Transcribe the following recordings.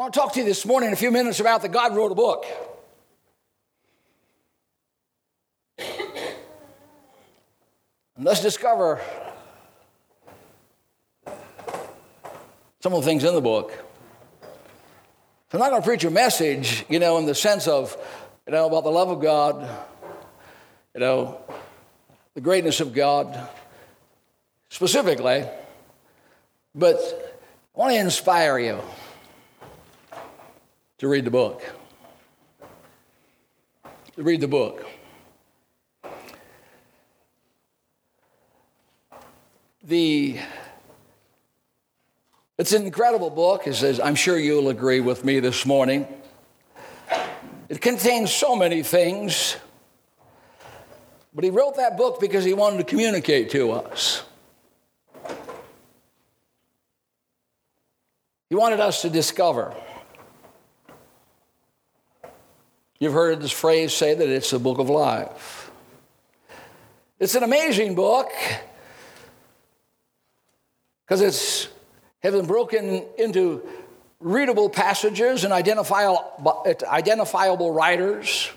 I want to talk to you this morning in a few minutes about that God wrote a book. And let's discover some of the things in the book. I'm not going to preach a message, you know, in the sense of, you know, about the love of God, you know, the greatness of God specifically, but I want to inspire you to read the book. To read the book. The it's an incredible book, as I'm sure you'll agree with me this morning. It contains so many things, but he wrote that book because he wanted to communicate to us. He wanted us to discover. You've heard this phrase say that it's the book of life. It's an amazing book because it's has been broken into readable passages and identifiable, writers.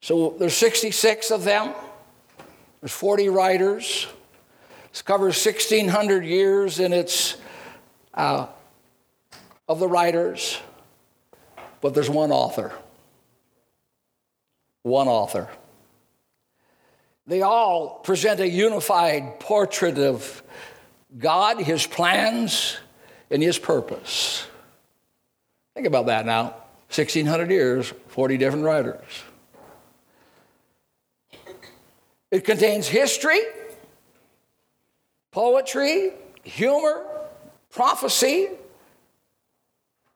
So there's 66 of them. There's 40 writers. It covers 1,600 years in its uh, of the writers, but there's one author. One author. They all present a unified portrait of God, His plans, and His purpose. Think about that now. 1,600 years, 40 different writers. It contains history, poetry, humor, prophecy,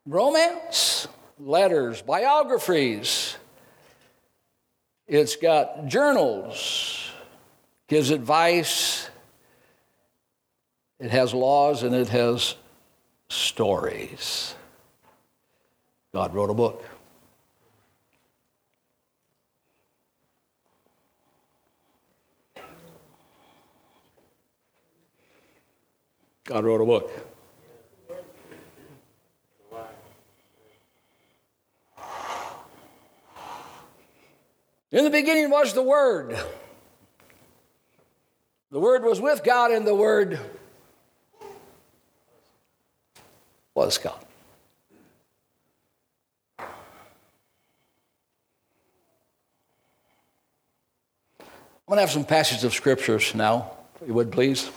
romance, letters, biographies. It's got journals, gives advice, it has laws and it has stories. God wrote a book. God wrote a book. In the beginning was the Word. The Word was with God, and the Word was God. I'm going to have some passages of scriptures now, if you would please.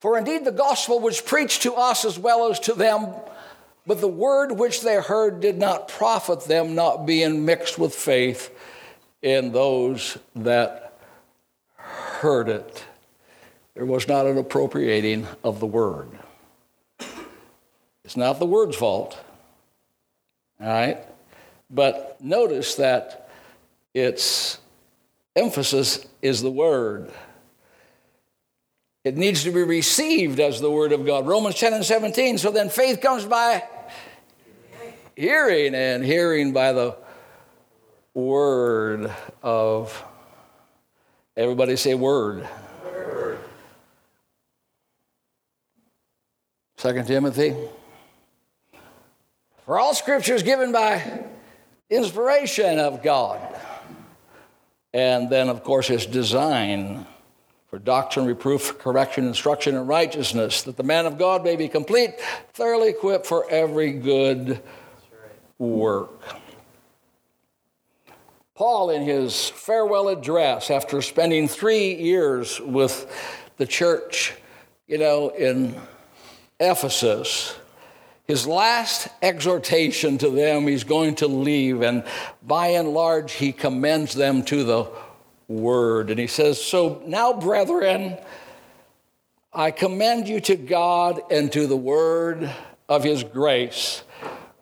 For indeed the gospel was preached to us as well as to them, but the word which they heard did not profit them, not being mixed with faith in those that heard it. There was not an appropriating of the word. It's not the word's fault, all right? But notice that its emphasis is the word. It needs to be received as the word of God. Romans 10 and 17. So then faith comes by hearing, and hearing by the word of, everybody say word. word. Timothy. For all scripture is given by inspiration of God. And then, of course, it's design for doctrine, reproof, correction, instruction, and righteousness, that the man of God may be complete, thoroughly equipped for every good work. Paul, in his farewell address, after spending three years with the church, you know, in Ephesus, his last exhortation to them, he's going to leave, and by and large, he commends them to the word. And he says, So now, brethren, I commend you to God and to the word of his grace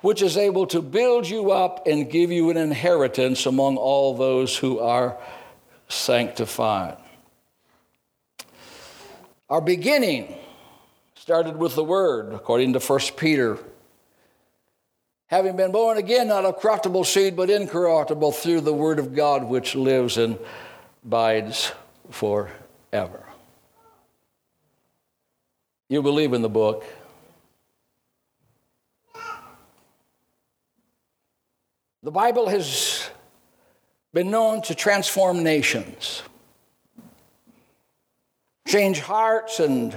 which is able to build you up and give you an inheritance among all those who are sanctified. Our beginning started with the Word, according to 1 Peter. Having been born again, not of corruptible seed, but incorruptible, through the Word of God, which lives and abides forever. You believe in the book. The Bible has been known to transform nations, change hearts, and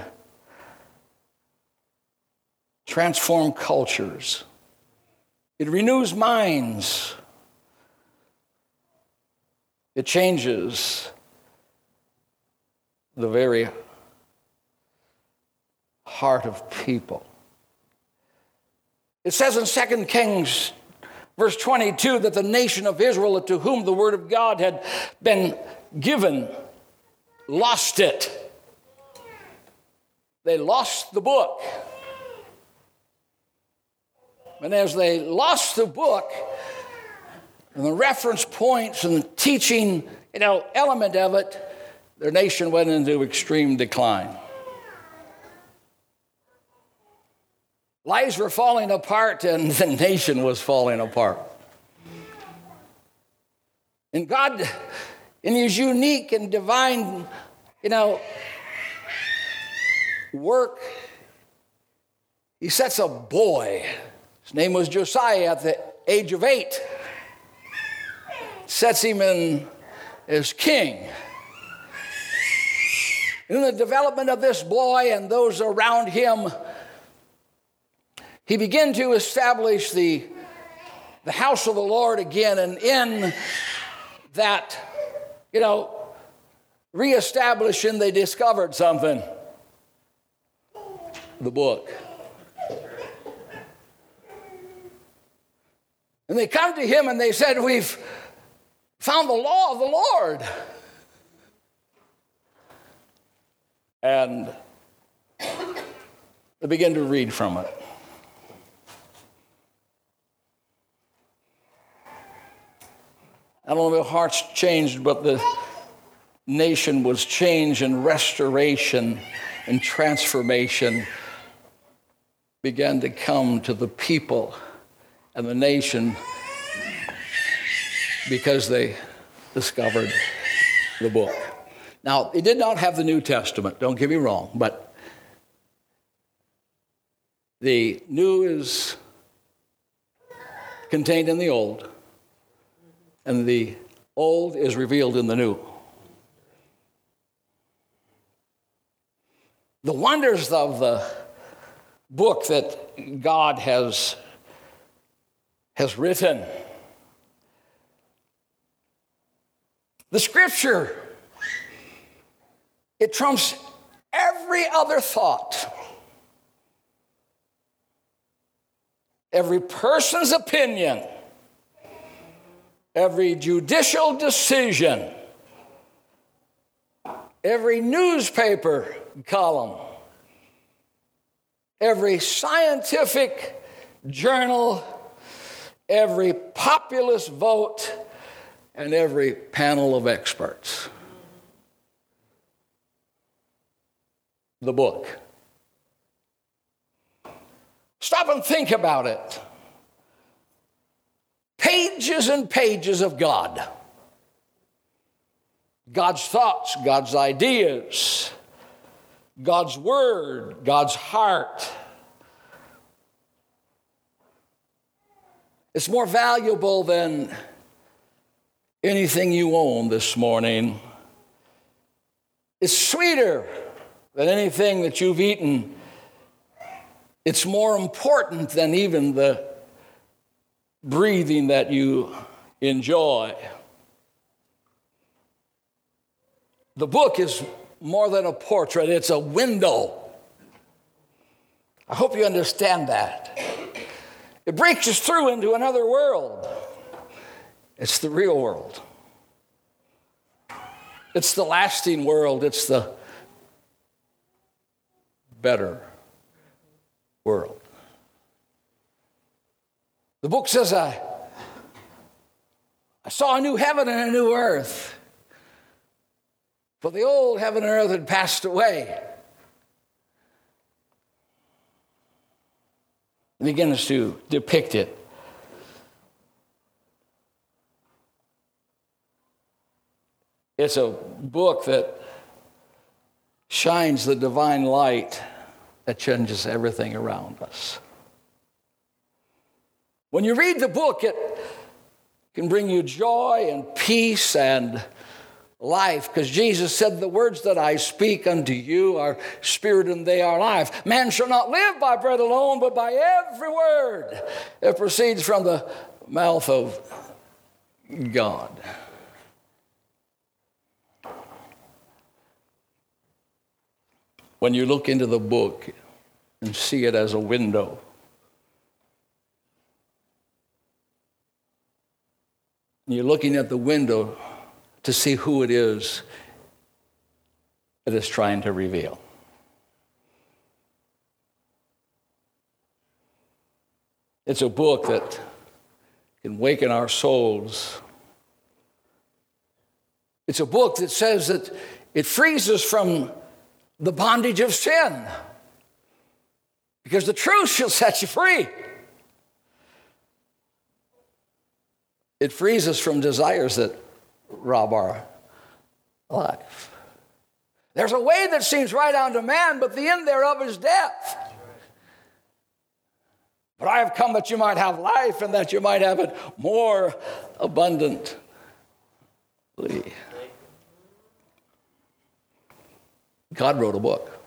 transform cultures. It renews minds. It changes the very heart of people. It says in 2 Kings, verse 22, that the nation of Israel, to whom the word of God had been given, lost it. They lost the book. And as they lost the book, and the reference points and the teaching, you know, element of it, their nation went into extreme decline. Lives were falling apart and the nation was falling apart. And God, in His unique and divine, you know, work, He sets a boy. His name was Josiah at the age of eight. Sets him in as king. In the development of this boy and those around him, he began to establish the, the house of the Lord again. And in that, you know, reestablishing, they discovered something the book. And they come to him and they said, We've found the law of the Lord. And they begin to read from it. I don't know if hearts changed, but the nation was changed and restoration and transformation began to come to the people and the nation because they discovered the book. Now, it did not have the New Testament, don't get me wrong, but the new is contained in the old and the old is revealed in the new. The wonders of the book that God has, has written. The scripture, it trumps every other thought, every person's opinion. Every judicial decision, every newspaper column, every scientific journal, every populist vote, and every panel of experts. The book. Stop and think about it pages and pages of God. God's thoughts, God's ideas, God's word, God's heart. It's more valuable than anything you own this morning. is sweeter than anything that you've eaten. It's more important than even the breathing that you enjoy. The book is more than a portrait, it's a window. I hope you understand that. It breaks us through into another world. It's the real world. It's the lasting world. It's the better world. The book says, I, I saw a new heaven and a new earth. For the old heaven and earth had passed away. It begins to depict it. It's a book that shines the divine light that changes everything around us. When you read the book, it can bring you joy and peace and life because Jesus said, The words that I speak unto you are spirit and they are life. Man shall not live by bread alone, but by every word that proceeds from the mouth of God. When you look into the book and see it as a window, you're looking at the window to see who it is that is trying to reveal. It's a book that can waken our souls. It's a book that says that it frees us from the bondage of sin because the truth shall set you free. It frees us from desires that rob our life. There's a way that seems right unto man, but the end thereof is death. But I have come that you might have life and that you might have it more abundantly. God wrote a book.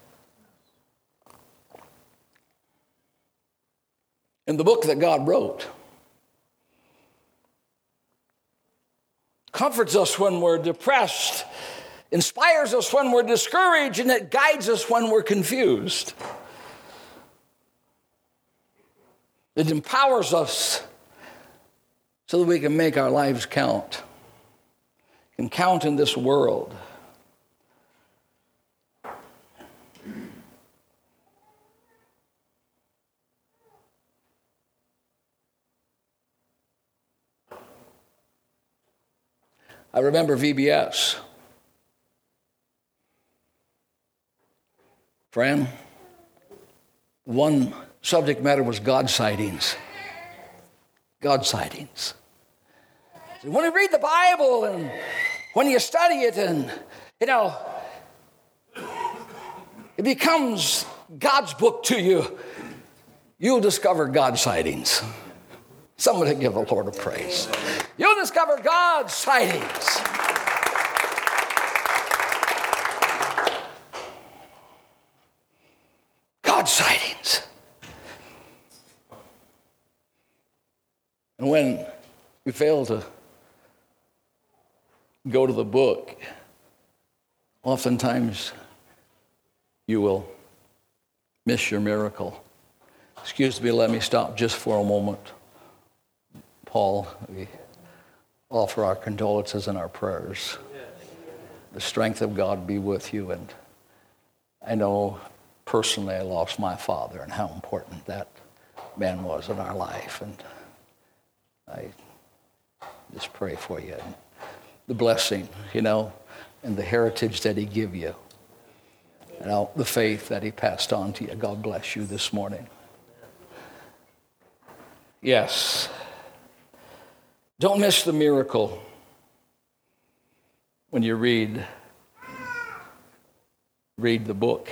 And the book that God wrote, comforts us when we're depressed, inspires us when we're discouraged, and it guides us when we're confused. It empowers us so that we can make our lives count, can count in this world. I remember VBS. Friend, one subject matter was God sightings. God sightings. When you read the Bible and when you study it, and you know, it becomes God's book to you, you'll discover God sightings. Somebody give the Lord a praise. You'll discover God's sightings. God's sightings. And when we fail to go to the book, oftentimes you will miss your miracle. Excuse me, let me stop just for a moment. Paul, we offer our condolences and our prayers. The strength of God be with you. And I know personally I lost my father and how important that man was in our life. And I just pray for you. And the blessing, you know, and the heritage that he gave you. You know, the faith that he passed on to you. God bless you this morning. Yes. Don't miss the miracle when you read read the book.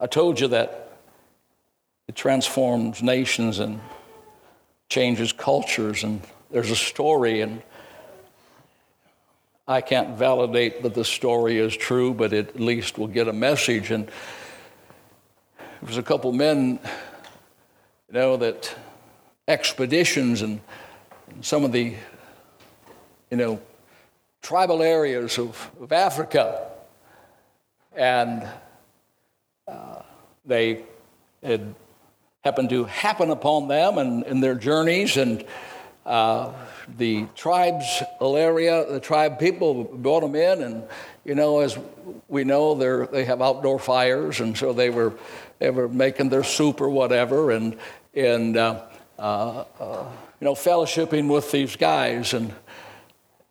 I told you that it transforms nations and changes cultures and there's a story and I can't validate that the story is true, but it at least will get a message. And there was a couple men you know that expeditions and some of the, you know, tribal areas of, of Africa, and uh, they had happened to happen upon them and in their journeys, and uh, the tribes area, the tribe people brought them in, and you know, as we know, they they have outdoor fires, and so they were they were making their soup or whatever, and and uh, uh, uh, you know fellowshipping with these guys and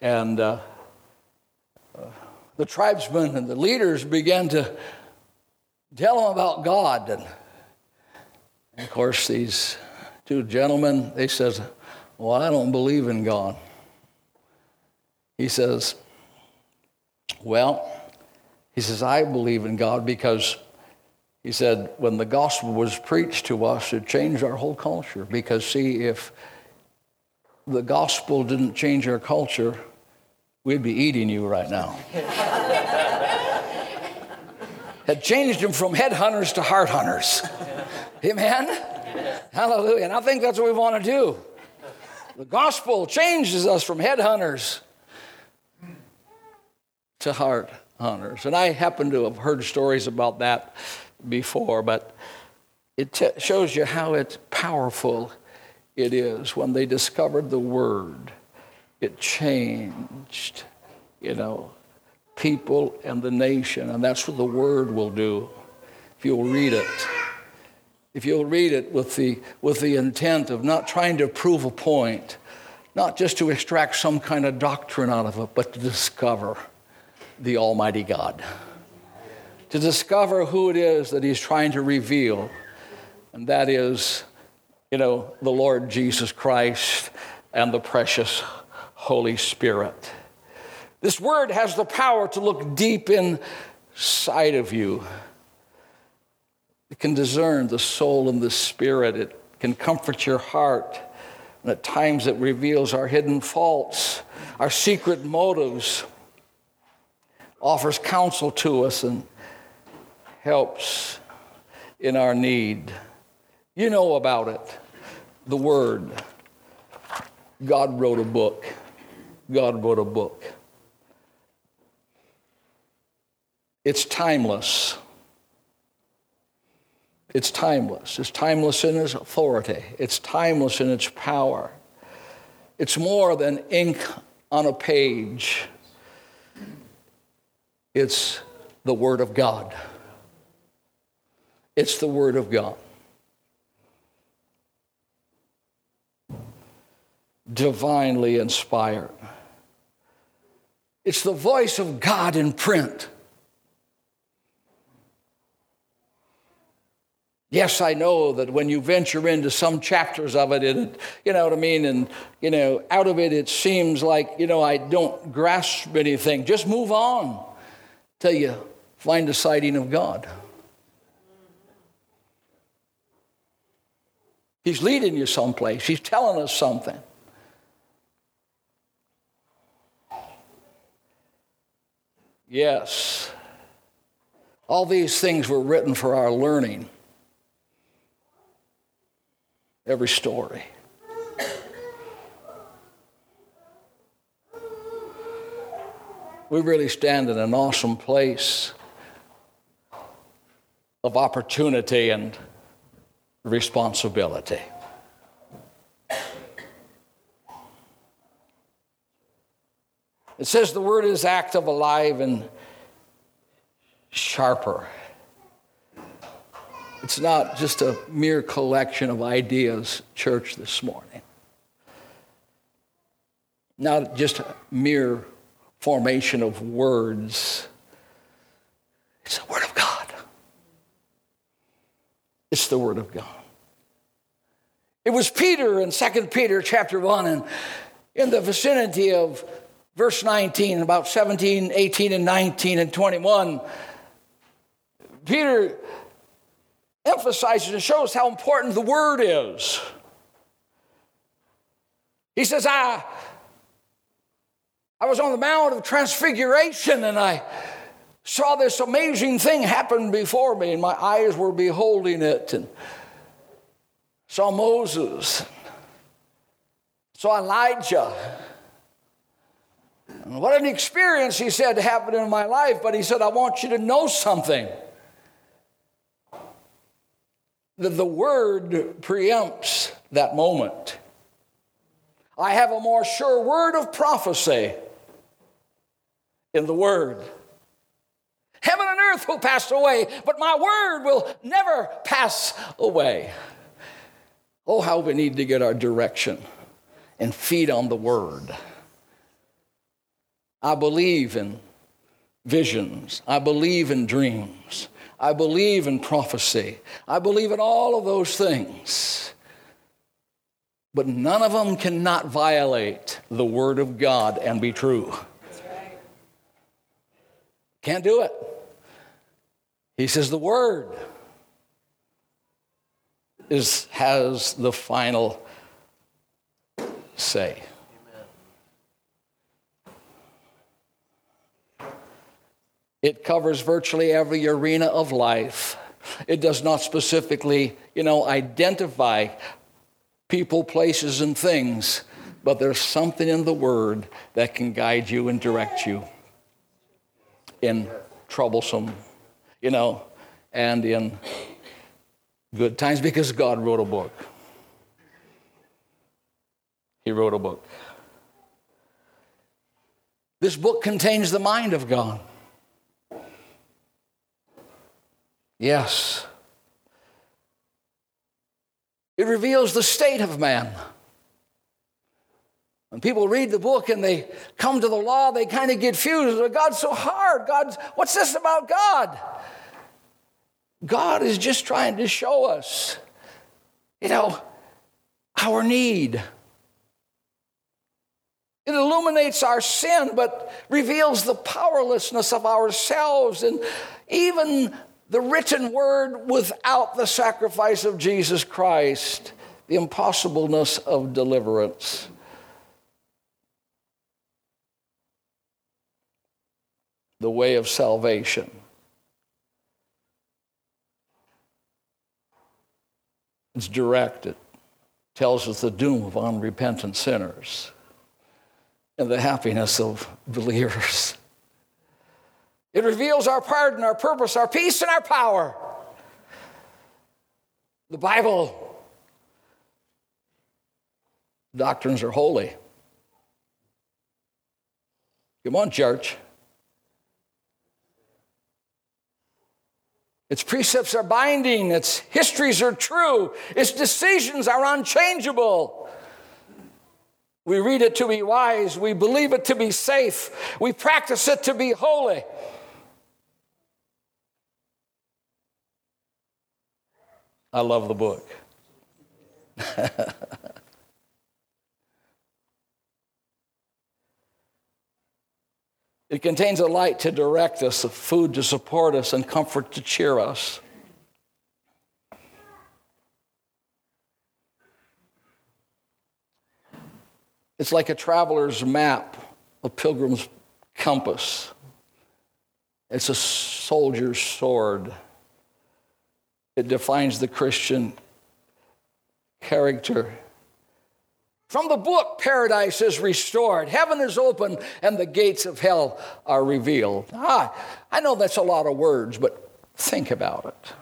and uh, the tribesmen and the leaders began to tell them about God. And, and of course these two gentlemen they says well I don't believe in God. He says Well, he says, I believe in God because he said, when the gospel was preached to us, it changed our whole culture. Because, see, if the gospel didn't change our culture, we'd be eating you right now. Had changed them from headhunters to heart hunters. Amen? Hallelujah. And I think that's what we want to do. The gospel changes us from headhunters to heart hunters. And I happen to have heard stories about that before, but it t- shows you how it's powerful it is when they discovered the word. It changed, you know, people and the nation, and that's what the word will do if you'll read it. If you'll read it with the, with the intent of not trying to prove a point, not just to extract some kind of doctrine out of it, but to discover the Almighty God. To discover who it is that He's trying to reveal, and that is, you know, the Lord Jesus Christ and the precious Holy Spirit. This word has the power to look deep inside of you. It can discern the soul and the spirit. It can comfort your heart. And at times it reveals our hidden faults, our secret motives, offers counsel to us, and helps in our need. You know about it. The Word. God wrote a book. God wrote a book. It's timeless. It's timeless. It's timeless in its authority, it's timeless in its power. It's more than ink on a page, it's the Word of God. It's the Word of God. Divinely inspired. It's the voice of God in print. Yes, I know that when you venture into some chapters of it, it, you know what I mean, and you know, out of it, it seems like you know I don't grasp anything. Just move on till you find the sighting of God. He's leading you someplace. He's telling us something. Yes, all these things were written for our learning every story. We really stand in an awesome place of opportunity and responsibility. It says the word is active, alive, and sharper it's not just a mere collection of ideas, church, this morning. Not just a mere formation of words. It's a Word of. It's the Word of God. It was Peter in 2 Peter chapter 1 and in the vicinity of verse 19, about 17, 18, and 19 and 21. Peter emphasizes and shows how important the word is. He says, I, I was on the Mount of Transfiguration and I saw this amazing thing happen before me, and my eyes were beholding it, and saw Moses, saw Elijah. And what an experience, he said, happened in my life, but he said, I want you to know something that the word preempts that moment. I have a more sure word of prophecy in the word. Earth will pass away, but my word will never pass away. Oh, how we need to get our direction and feed on the word. I believe in visions, I believe in dreams. I believe in prophecy. I believe in all of those things. But none of them cannot violate the Word of God and be true. Can't do it. He says the Word is, has the final say. It covers virtually every arena of life. It does not specifically, you know, identify people, places, and things, but there's something in the Word that can guide you and direct you in troublesome, you know, and in good times because God wrote a book. He wrote a book. This book contains the mind of God. Yes. It reveals the state of man. When people read the book and they come to the law, they kind of get fused. God's so hard. God's, what's this about God? God is just trying to show us, you know, our need. It illuminates our sin, but reveals the powerlessness of ourselves and even the written word without the sacrifice of Jesus Christ, the impossibleness of deliverance. The way of salvation. It's direct. It tells us the doom of unrepentant sinners and the happiness of believers. It reveals our pardon, our purpose, our peace, and our power. The Bible doctrines are holy. Come on, church. Its precepts are binding, its histories are true, its decisions are unchangeable. We read it to be wise, we believe it to be safe, we practice it to be holy. I love the book. it contains a light to direct us, a food to support us, and comfort to cheer us. It's like a traveler's map, a pilgrim's compass. It's a soldier's sword. It defines the Christian character. From the book, paradise is restored, heaven is open, and the gates of hell are revealed. Ah, I know that's a lot of words, but think about it.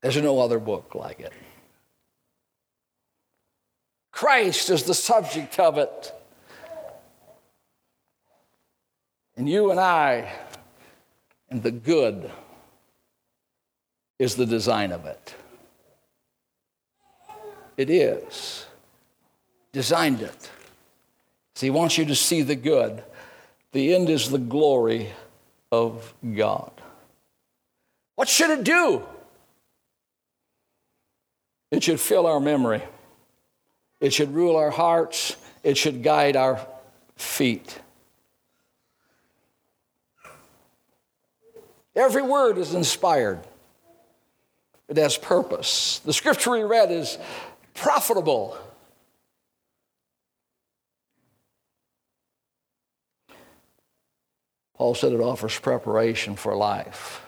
There's no other book like it. Christ is the subject of it. And you and I and the good is the design of it. It is. Designed it. So he wants you to see the good. The end is the glory of God. What should it do? It should fill our memory. It should rule our hearts. It should guide our feet. Every word is inspired, it has purpose. The scripture we read is profitable. Paul said it offers preparation for life.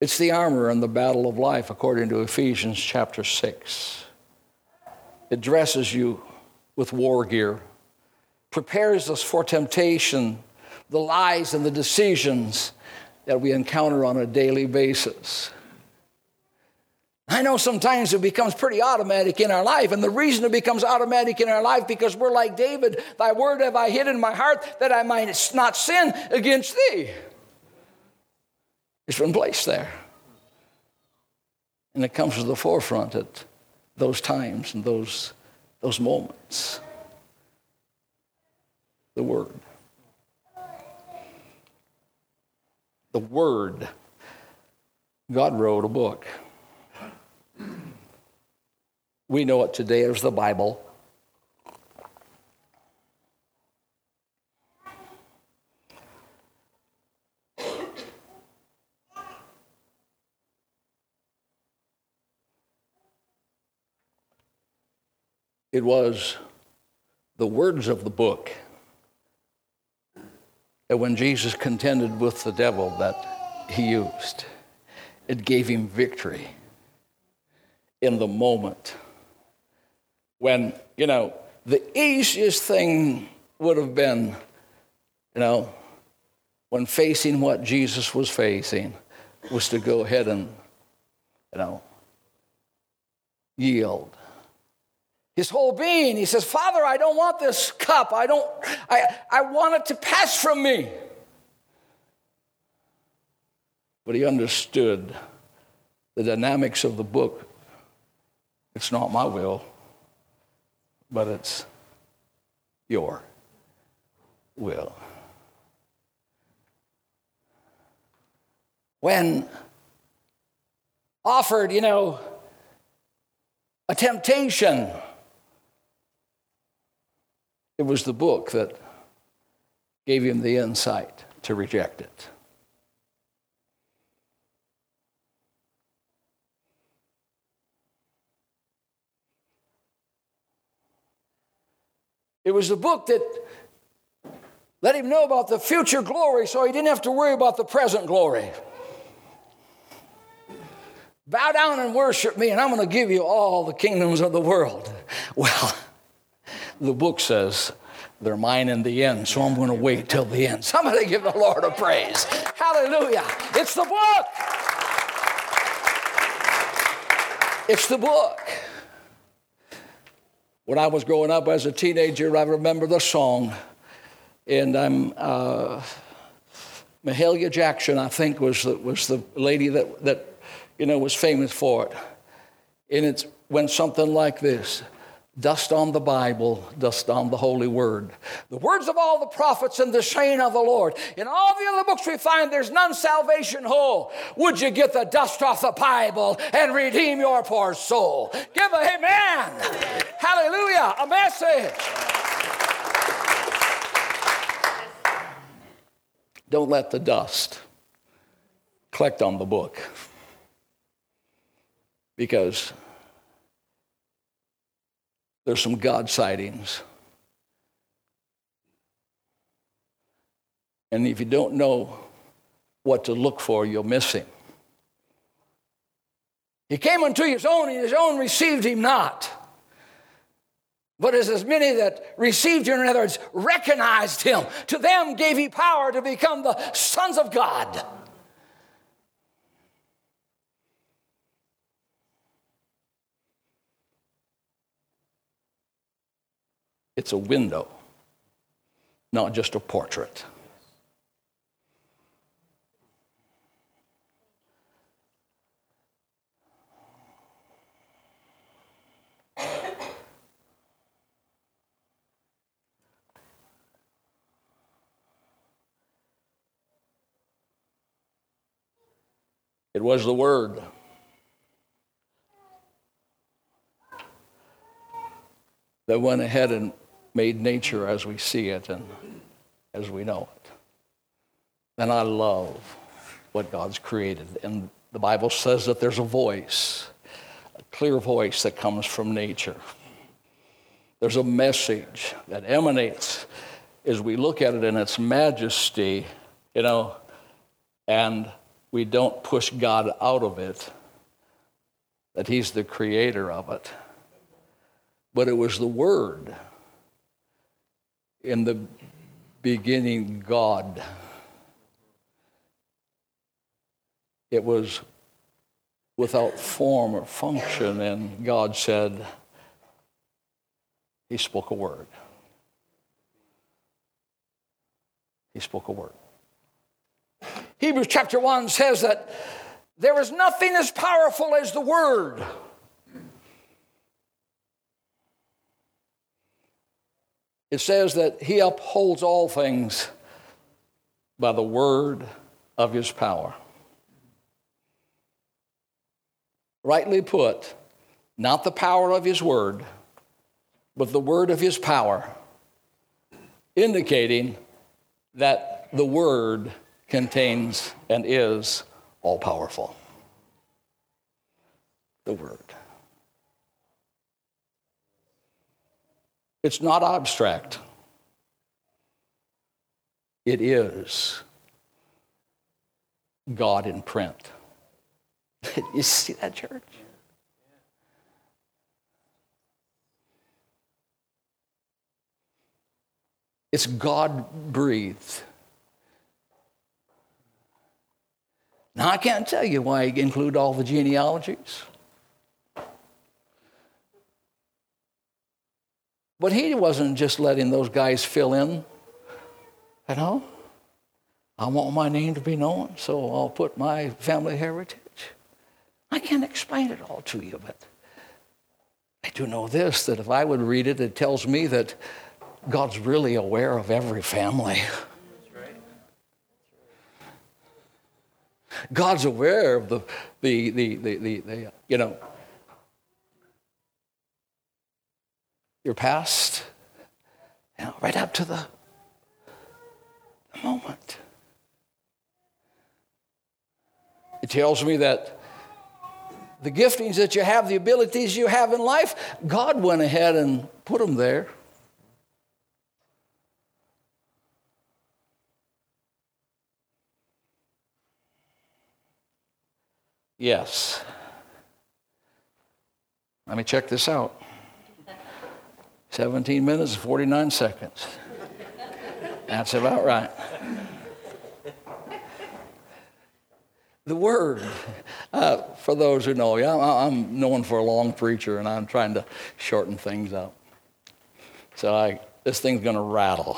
It's the armor in the battle of life, according to Ephesians chapter 6. It dresses you with war gear prepares us for temptation, the lies and the decisions that we encounter on a daily basis. I know sometimes it becomes pretty automatic in our life, and the reason it becomes automatic in our life because we're like David, thy word have I hid in my heart that I might not sin against thee. It's been placed there. And it comes to the forefront at those times and those, those moments the Word. The Word. God wrote a book. We know it today as the Bible. It was the words of the book when Jesus contended with the devil that he used, it gave him victory in the moment. When, you know, the easiest thing would have been, you know, when facing what Jesus was facing, was to go ahead and, you know, yield his whole being. He says, Father, I don't want this cup. I don't, I, I want it to pass from me. But he understood the dynamics of the book. It's not my will, but it's your will. When offered, you know, a temptation, it was the book that gave him the insight to reject it. It was the book that let him know about the future glory so he didn't have to worry about the present glory. Bow down and worship me, and I'm going to give you all the kingdoms of the world. Well, the book says they're mine in the end, so I'm going to wait till the end. Somebody give the Lord a praise. Hallelujah. It's the book. It's the book. When I was growing up as a teenager, I remember the song, and I'm uh, Mahalia Jackson, I think, was the, was the lady that, that you know was famous for it. And it went something like this dust on the Bible, dust on the Holy Word. The words of all the prophets and the saying of the Lord. In all the other books we find there's none salvation whole. Would you get the dust off the Bible and redeem your poor soul? Give a amen. Hallelujah. A message. Don't let the dust collect on the book because there's some God sightings. And if you don't know what to look for, you'll miss him. He came unto his own, and his own received him not. But as, many that received him, in other words, recognized him, to them gave he power to become the sons of God. It's a window, not just a portrait. It was the Word. that went ahead and made nature as we see it and as we know it. And I love what God's created. And the Bible says that there's a voice, a clear voice that comes from nature. There's a message that emanates as we look at it in its majesty, you know, and we don't push God out of it, that He's the creator of it. But it was the Word in the beginning God. It was without form or function, and God said, He spoke a word. He spoke a word. Hebrews chapter 1 says that there is nothing as powerful as the word. It says that he upholds all things by the word of his power. Rightly put, not the power of his word, but the word of his power, indicating that the word contains and is all powerful. The word. It's not abstract. It is God in print. you see that, church? It's God breathed. Now, I can't tell you why he include all the genealogies. But he wasn't just letting those guys fill in, you know. I want my name to be known, so I'll put my family heritage. I can't explain it all to you, but I do know this that if I would read it, it tells me that God's really aware of every family. God's aware of the, the, the, the, you know, your past, you know, right up to the, the moment. It tells me that the giftings that you have, the abilities you have in life, God went ahead and put them there. Yes. Let me check this out 17 minutes and 49 seconds. That's about right. The Word, uh, for those who know, yeah, I'm known for a long preacher and I'm trying to shorten things up. So I, this thing's going to rattle.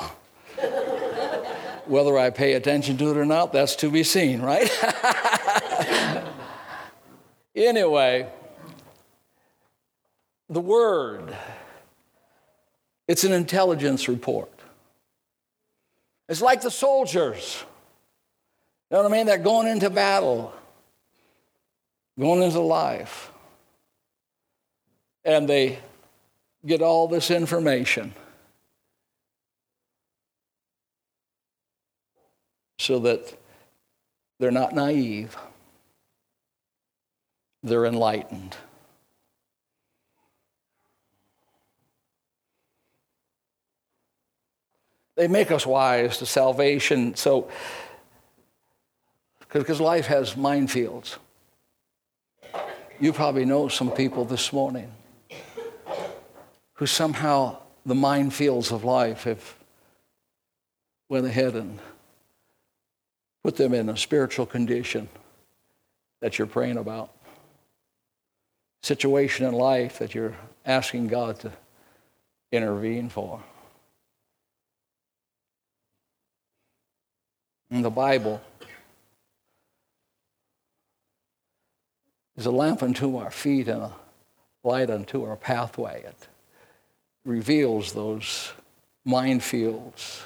Whether I pay attention to it or not, that's to be seen, right? Anyway, the word, it's an intelligence report. It's like the soldiers. You know what I mean? They're going into battle, going into life. And they get all this information so that they're not naive they're enlightened. They make us wise to salvation. So, because life has minefields. You probably know some people this morning who somehow the minefields of life have went ahead and put them in a spiritual condition that you're praying about situation in life that you're asking God to intervene for. In the Bible is a lamp unto our feet and a light unto our pathway. It reveals those minefields.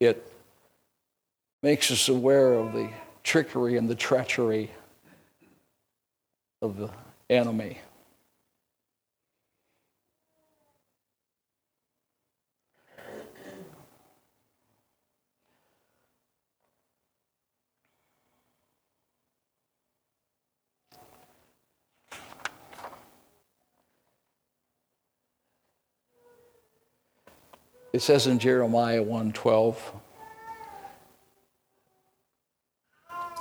It makes us aware of the trickery and the treachery of the enemy. It says in Jeremiah 1:12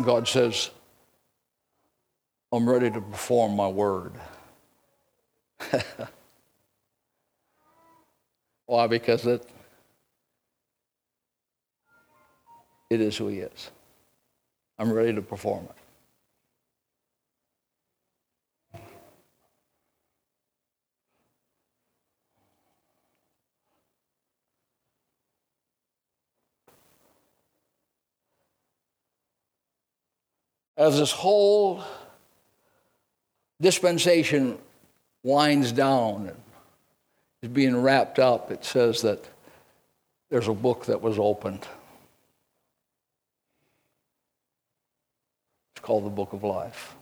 God says I'm ready to perform my word. Why? Because it, it is who he is. I'm ready to perform it. As this whole dispensation winds down and is being wrapped up, it says that there's a book that was opened. It's called the Book of Life.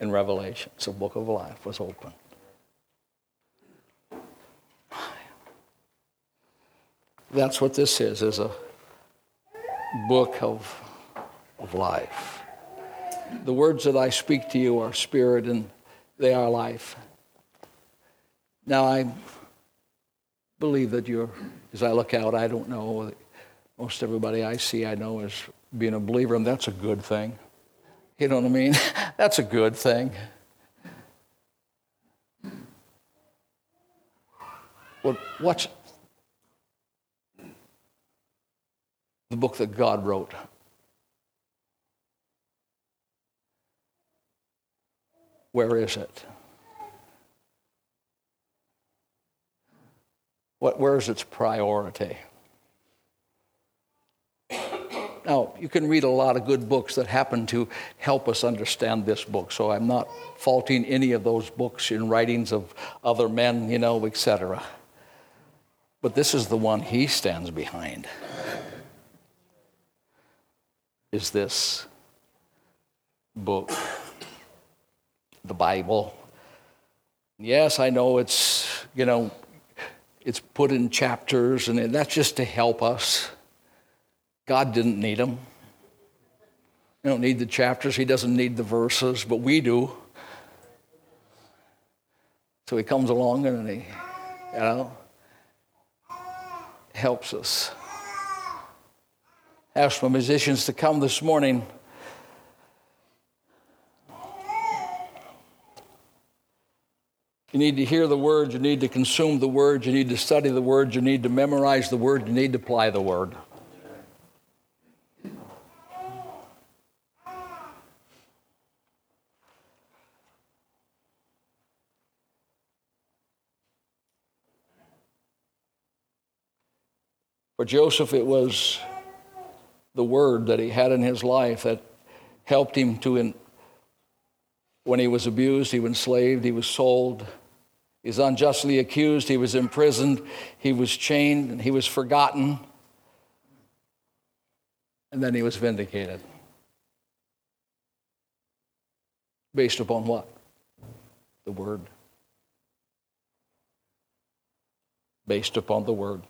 in Revelation. So, book of life was open. That's what this is, is a book of, of life. The words that I speak to you are spirit and they are life. Now, I believe that you're, as I look out, I don't know, most everybody I see I know is being a believer, and that's a good thing. You know what I mean? that's a good thing. What, what's the book that God wrote? Where is it? What, where is its priority? Now, you can read a lot of good books that happen to help us understand this book, so I'm not faulting any of those books in writings of other men, you know, etc. But this is the one he stands behind. Is this book the Bible. Yes, I know it's, you know, it's put in chapters, and that's just to help us. God didn't need them. You don't need the chapters, He doesn't need the verses, but we do. So He comes along and He, you know, helps us. Ask my musicians to come this morning. You need to hear the word, you need to consume the word, you need to study the word, you need to memorize the word, you need to apply the word. For Joseph, it was the word that he had in his life that helped him to, in, when he was abused, he was enslaved, he was sold, He's unjustly accused. He was imprisoned. He was chained. And he was forgotten. And then he was vindicated. Based upon what? The Word. Based upon the Word.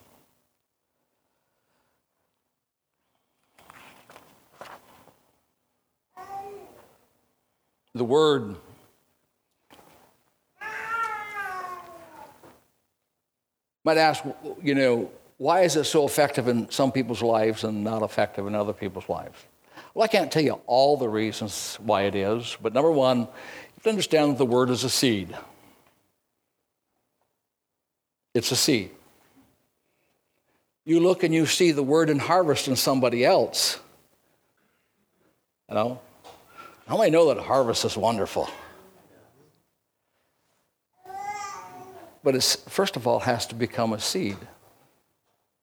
The Word might ask, you know, why is it so effective in some people's lives and not effective in other people's lives? Well, I can't tell you all the reasons why it is, but number one, you have to understand that the word is a seed. It's a seed. You look and you see the word in harvest in somebody else. You know? How many know that harvest is wonderful? But it's, first of all, has to become a seed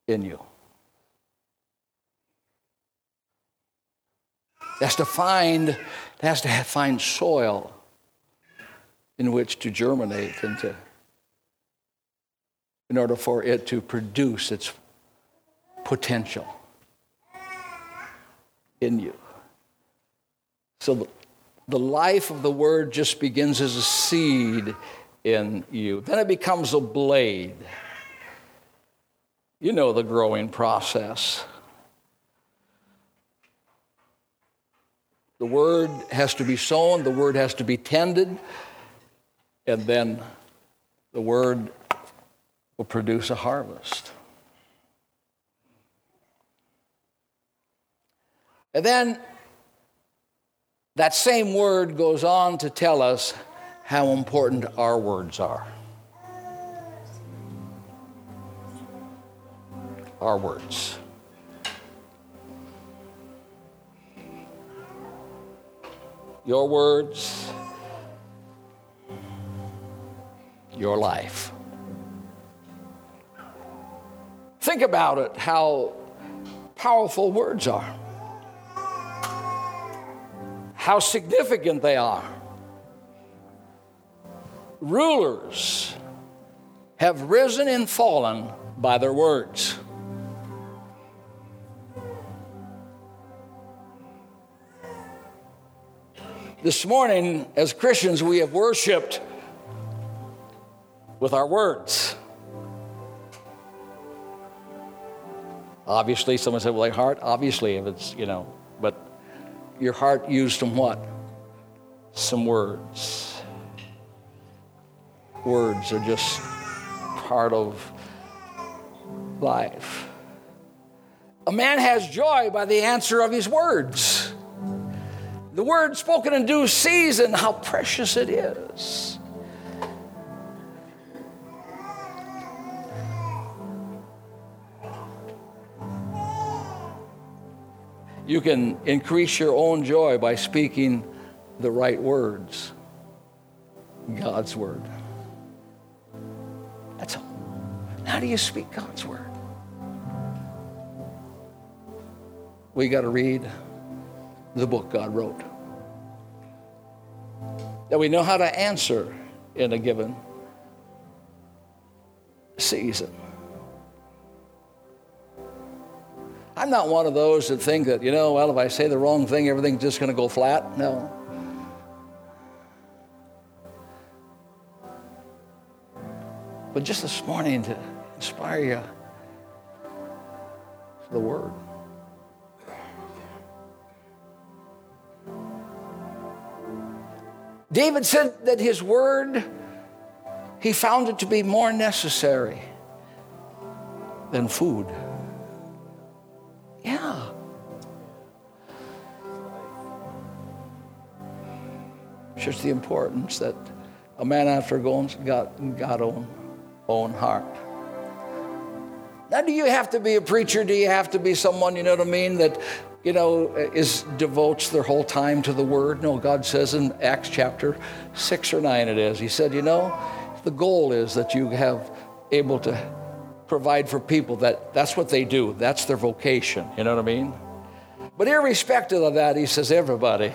in you. It has to find, it has to find soil in which to germinate and to, in order for it to produce its potential in you. So the, the life of the word just begins as a seed in you. Then it becomes a blade. You know the growing process. The word has to be sown, the word has to be tended, and then the word will produce a harvest. And then that same word goes on to tell us how important our words are. Our words. Your words, your life. Think about it, how powerful words are, how significant they are rulers have risen and fallen by their words. This morning, as Christians, we have worshiped with our words. Obviously, someone said, well, like heart, obviously, if it's, you know, but your heart used some what? Some words. Words are just part of life. A man has joy by the answer of his words. The word spoken in due season, how precious it is. You can increase your own joy by speaking the right words God's word. How do you speak God's word? We got to read the book God wrote. That we know how to answer in a given season. I'm not one of those that think that, you know, well, if I say the wrong thing, everything's just going to go flat. No. But just this morning to inspire you the word. David said that his word, he found it to be more necessary than food. Yeah. It's Just the importance that a man after God's God own, own heart. Now, do you have to be a preacher? Do you have to be someone, you know what I mean, that, you know, is devotes their whole time to the word? No, God says in Acts chapter 6 or 9 it is. He said, you know, the goal is that you have able to provide for people that that's what they do that's their vocation you know what i mean but irrespective of that he says everybody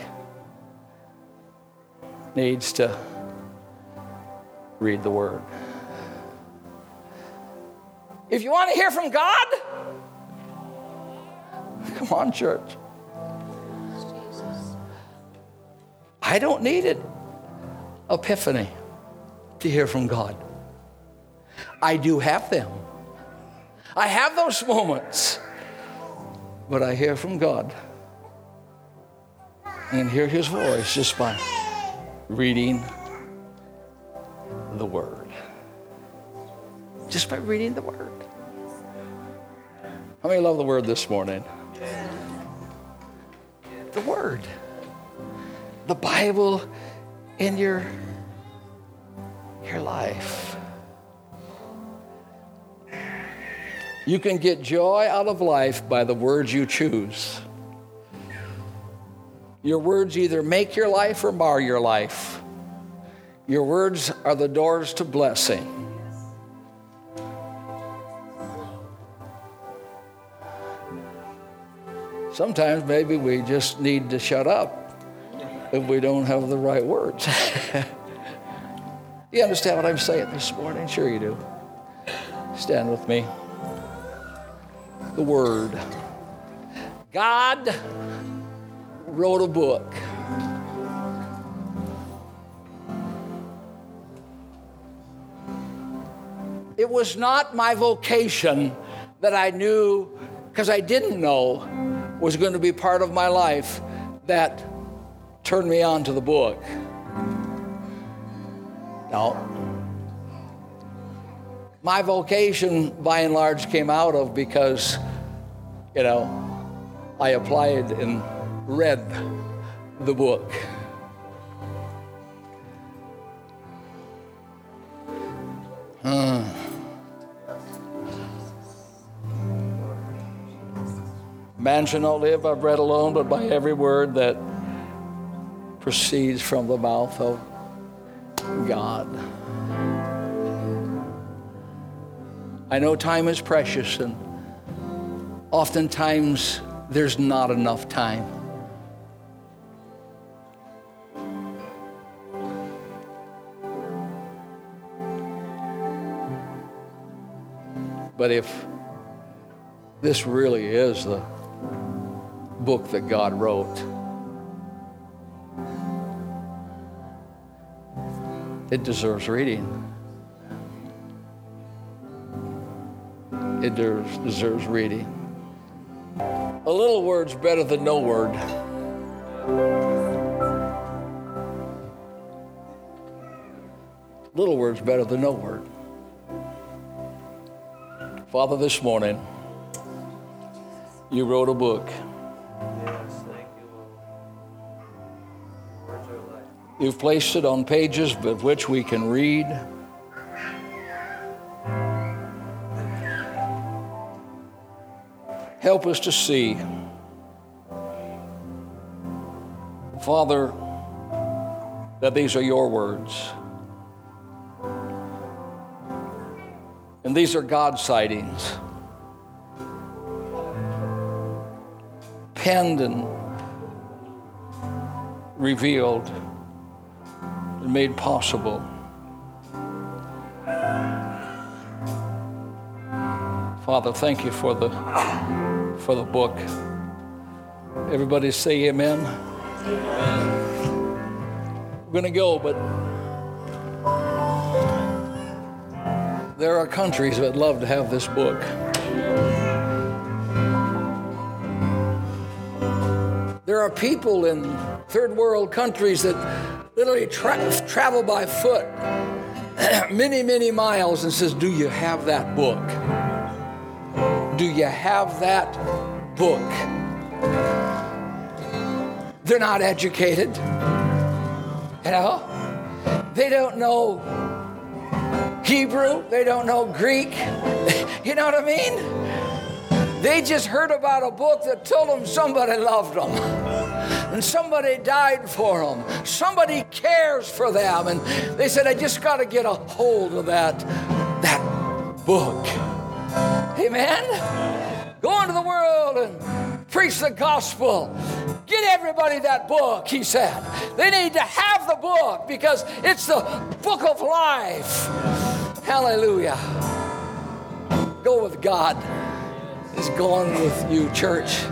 needs to read the word if you want to hear from god come on church i don't need it epiphany to hear from god i do have them I have those moments, but I hear from God and hear His voice just by reading the Word. Just by reading the Word. How many love the Word this morning? The Word. The Bible in your, your life. You can get joy out of life by the words you choose. Your words either make your life or mar your life. Your words are the doors to blessing. Sometimes maybe we just need to shut up if we don't have the right words. you understand what I'm saying this morning? Sure, you do. Stand with me the Word. God wrote a book. It was not my vocation that I knew, because I didn't know, was going to be part of my life that turned me on to the book. Now, my vocation by and large came out of because, you know, I applied and read the book. Hmm. Man shall not live by bread alone, but by every word that proceeds from the mouth of God. I know time is precious, and oftentimes there's not enough time. But if this really is the book that God wrote, It deserves reading. It deserves reading. A little word's better than no word. Little word's better than no word. Father, this morning, you wrote a book. You've placed it on pages of which we can read. Help us to see, Father, that these are your words. And these are God's sightings, and revealed and made possible. Father, thank you for the for the book. Everybody say amen. We're going to go, but there are countries that love to have this book. There are people in third world countries that literally tra- travel by foot many, many miles and says, "Do you have that book? Do you have that book?" They're not educated. You know? They don't know Hebrew, they don't know Greek. you know what I mean? They just heard about a book that told them somebody loved them and somebody died for them. Somebody cares for them. And they said, I just got to get a hold of that, that book. Amen? Go into the world and preach the gospel. Get everybody that book, he said. They need to have the book because it's the book of life. Hallelujah. Go with God. He's going with you, church.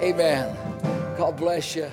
Amen. God bless you.